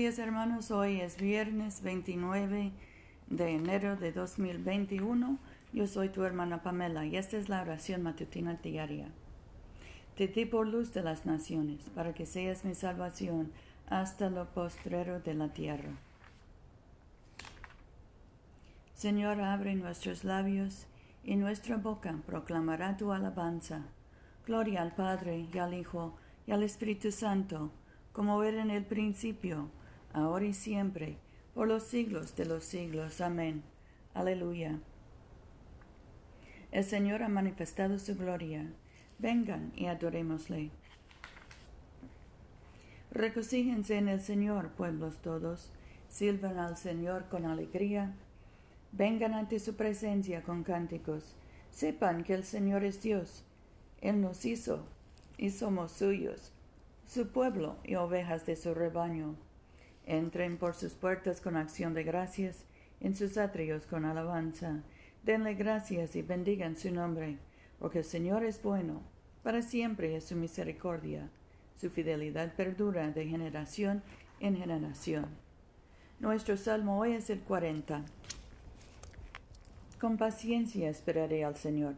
días hermanos, hoy es viernes 29 de enero de 2021. Yo soy tu hermana Pamela y esta es la oración matutina diaria. Te di por luz de las naciones, para que seas mi salvación hasta lo postrero de la tierra. Señor, abre nuestros labios y nuestra boca proclamará tu alabanza. Gloria al Padre y al Hijo y al Espíritu Santo como era en el principio, ahora y siempre, por los siglos de los siglos. Amén. Aleluya. El Señor ha manifestado su gloria. Vengan y adorémosle. Recocíjense en el Señor, pueblos todos. Silvan al Señor con alegría. Vengan ante su presencia con cánticos. Sepan que el Señor es Dios. Él nos hizo y somos suyos su pueblo y ovejas de su rebaño. Entren por sus puertas con acción de gracias, en sus atrios con alabanza. Denle gracias y bendigan su nombre, porque el Señor es bueno, para siempre es su misericordia. Su fidelidad perdura de generación en generación. Nuestro salmo hoy es el 40. Con paciencia esperaré al Señor.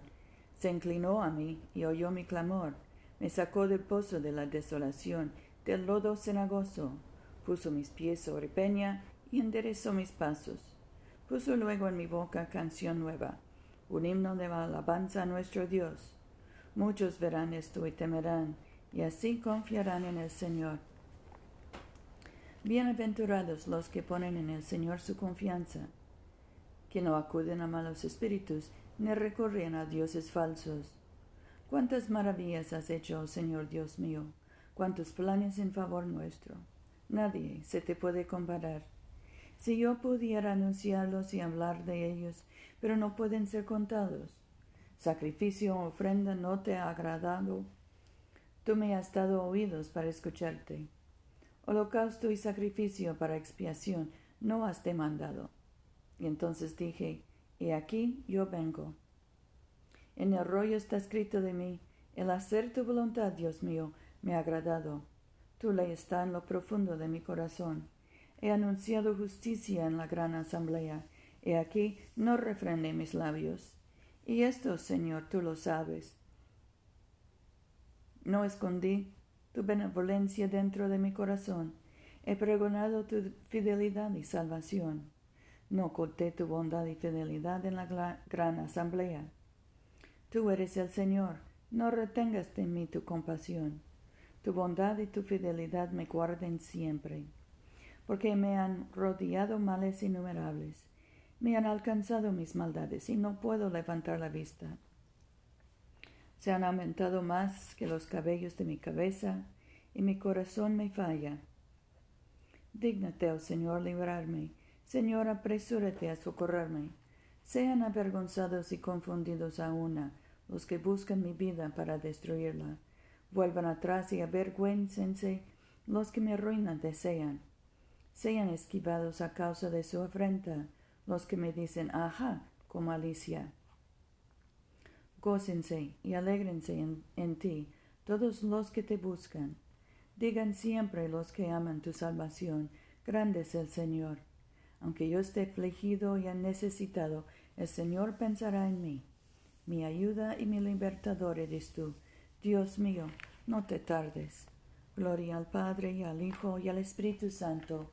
Se inclinó a mí y oyó mi clamor me sacó del pozo de la desolación, del lodo cenagoso, puso mis pies sobre peña y enderezó mis pasos. Puso luego en mi boca canción nueva, un himno de alabanza a nuestro Dios. Muchos verán esto y temerán, y así confiarán en el Señor. Bienaventurados los que ponen en el Señor su confianza, que no acuden a malos espíritus, ni recurren a dioses falsos Cuántas maravillas has hecho, oh Señor Dios mío, cuántos planes en favor nuestro. Nadie se te puede comparar. Si yo pudiera anunciarlos y hablar de ellos, pero no pueden ser contados. Sacrificio o ofrenda no te ha agradado. Tú me has dado oídos para escucharte. Holocausto y sacrificio para expiación no has demandado. Y entonces dije, He aquí yo vengo. En el rollo está escrito de mí, el hacer tu voluntad, Dios mío, me ha agradado. Tu ley está en lo profundo de mi corazón. He anunciado justicia en la gran asamblea. He aquí, no refrené mis labios. Y esto, Señor, tú lo sabes. No escondí tu benevolencia dentro de mi corazón. He pregonado tu fidelidad y salvación. No oculté tu bondad y fidelidad en la gran asamblea. Tú eres el Señor, no retengas de mí tu compasión. Tu bondad y tu fidelidad me guarden siempre, porque me han rodeado males innumerables, me han alcanzado mis maldades y no puedo levantar la vista. Se han aumentado más que los cabellos de mi cabeza y mi corazón me falla. Dígnate, oh Señor, librarme. Señor, apresúrate a socorrerme. Sean avergonzados y confundidos a una los que buscan mi vida para destruirla. Vuelvan atrás y avergüéncense los que me arruinan desean. Sean esquivados a causa de su afrenta los que me dicen ajá como Alicia. Gócense y alégrense en, en ti todos los que te buscan. Digan siempre los que aman tu salvación, grande es el Señor. Aunque yo esté afligido y necesitado, el Señor pensará en mí. Mi ayuda y mi libertador eres tú. Dios mío, no te tardes. Gloria al Padre y al Hijo y al Espíritu Santo,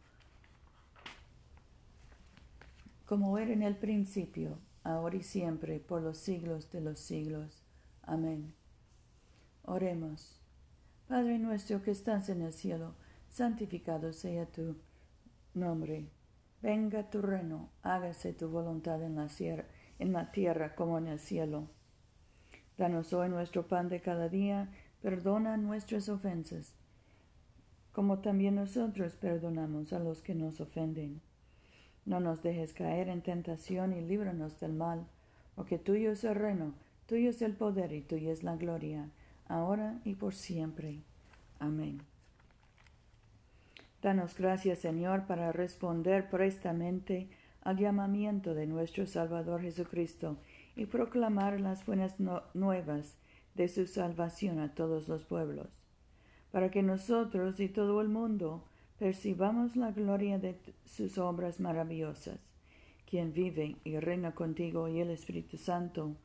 como era en el principio, ahora y siempre, por los siglos de los siglos. Amén. Oremos. Padre nuestro que estás en el cielo, santificado sea tu nombre. Venga tu reino, hágase tu voluntad en la en la tierra como en el cielo. Danos hoy nuestro pan de cada día, perdona nuestras ofensas, como también nosotros perdonamos a los que nos ofenden. No nos dejes caer en tentación y líbranos del mal, porque tuyo es el reino, tuyo es el poder y tuya es la gloria, ahora y por siempre. Amén. Danos gracias, Señor, para responder prestamente al llamamiento de nuestro Salvador Jesucristo y proclamar las buenas nuevas de su salvación a todos los pueblos, para que nosotros y todo el mundo percibamos la gloria de sus obras maravillosas, quien vive y reina contigo y el Espíritu Santo,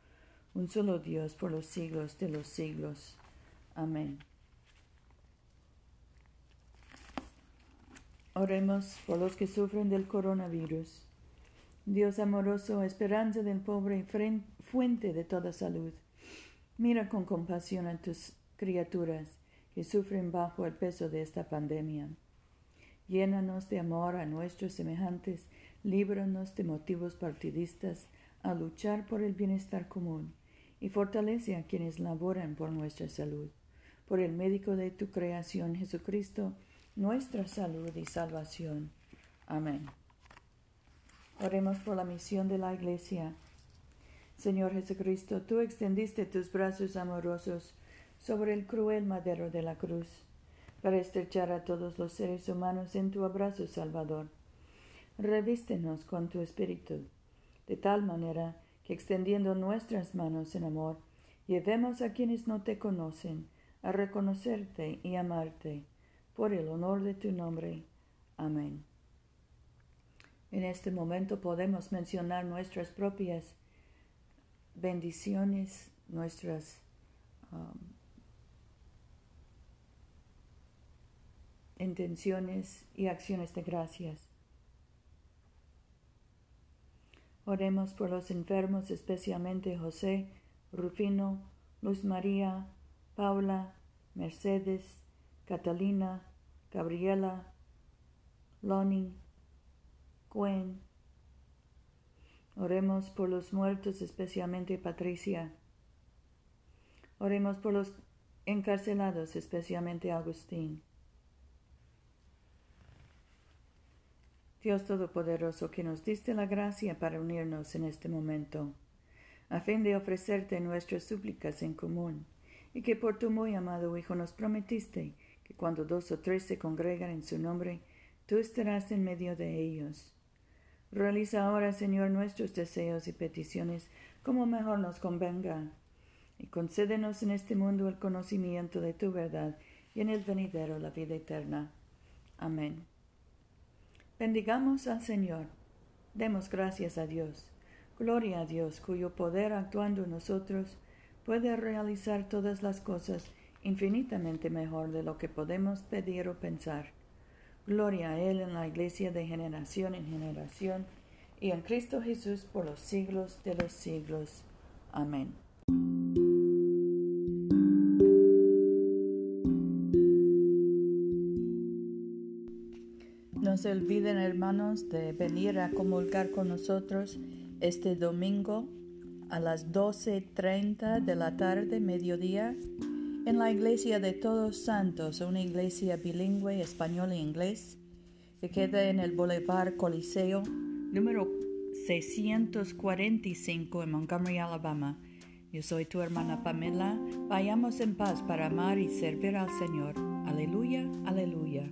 un solo Dios por los siglos de los siglos. Amén. Oremos por los que sufren del coronavirus. Dios amoroso, esperanza del pobre fuente de toda salud, mira con compasión a tus criaturas que sufren bajo el peso de esta pandemia. Llénanos de amor a nuestros semejantes, líbranos de motivos partidistas a luchar por el bienestar común y fortalece a quienes laboran por nuestra salud. Por el médico de tu creación, Jesucristo, nuestra salud y salvación. Amén. Oremos por la misión de la Iglesia. Señor Jesucristo, tú extendiste tus brazos amorosos sobre el cruel madero de la cruz para estrechar a todos los seres humanos en tu abrazo salvador. Revístenos con tu espíritu, de tal manera que extendiendo nuestras manos en amor, llevemos a quienes no te conocen a reconocerte y amarte, por el honor de tu nombre. Amén. En este momento podemos mencionar nuestras propias bendiciones, nuestras um, intenciones y acciones de gracias. Oremos por los enfermos, especialmente José, Rufino, Luz María, Paula, Mercedes, Catalina, Gabriela, Lonnie, Gwen. Oremos por los muertos, especialmente Patricia. Oremos por los encarcelados, especialmente Agustín. Dios Todopoderoso, que nos diste la gracia para unirnos en este momento, a fin de ofrecerte nuestras súplicas en común, y que por tu muy amado Hijo nos prometiste que cuando dos o tres se congregan en su nombre, tú estarás en medio de ellos. Realiza ahora, Señor, nuestros deseos y peticiones como mejor nos convenga, y concédenos en este mundo el conocimiento de tu verdad y en el venidero la vida eterna. Amén. Bendigamos al Señor. Demos gracias a Dios. Gloria a Dios, cuyo poder actuando en nosotros puede realizar todas las cosas infinitamente mejor de lo que podemos pedir o pensar. Gloria a Él en la Iglesia de generación en generación y en Cristo Jesús por los siglos de los siglos. Amén. No se olviden, hermanos, de venir a comulgar con nosotros este domingo a las 12.30 de la tarde, mediodía, en la iglesia de Todos Santos, una iglesia bilingüe español e inglés, que queda en el Boulevard Coliseo, número 645 en Montgomery, Alabama. Yo soy tu hermana Pamela. Vayamos en paz para amar y servir al Señor. Aleluya, aleluya.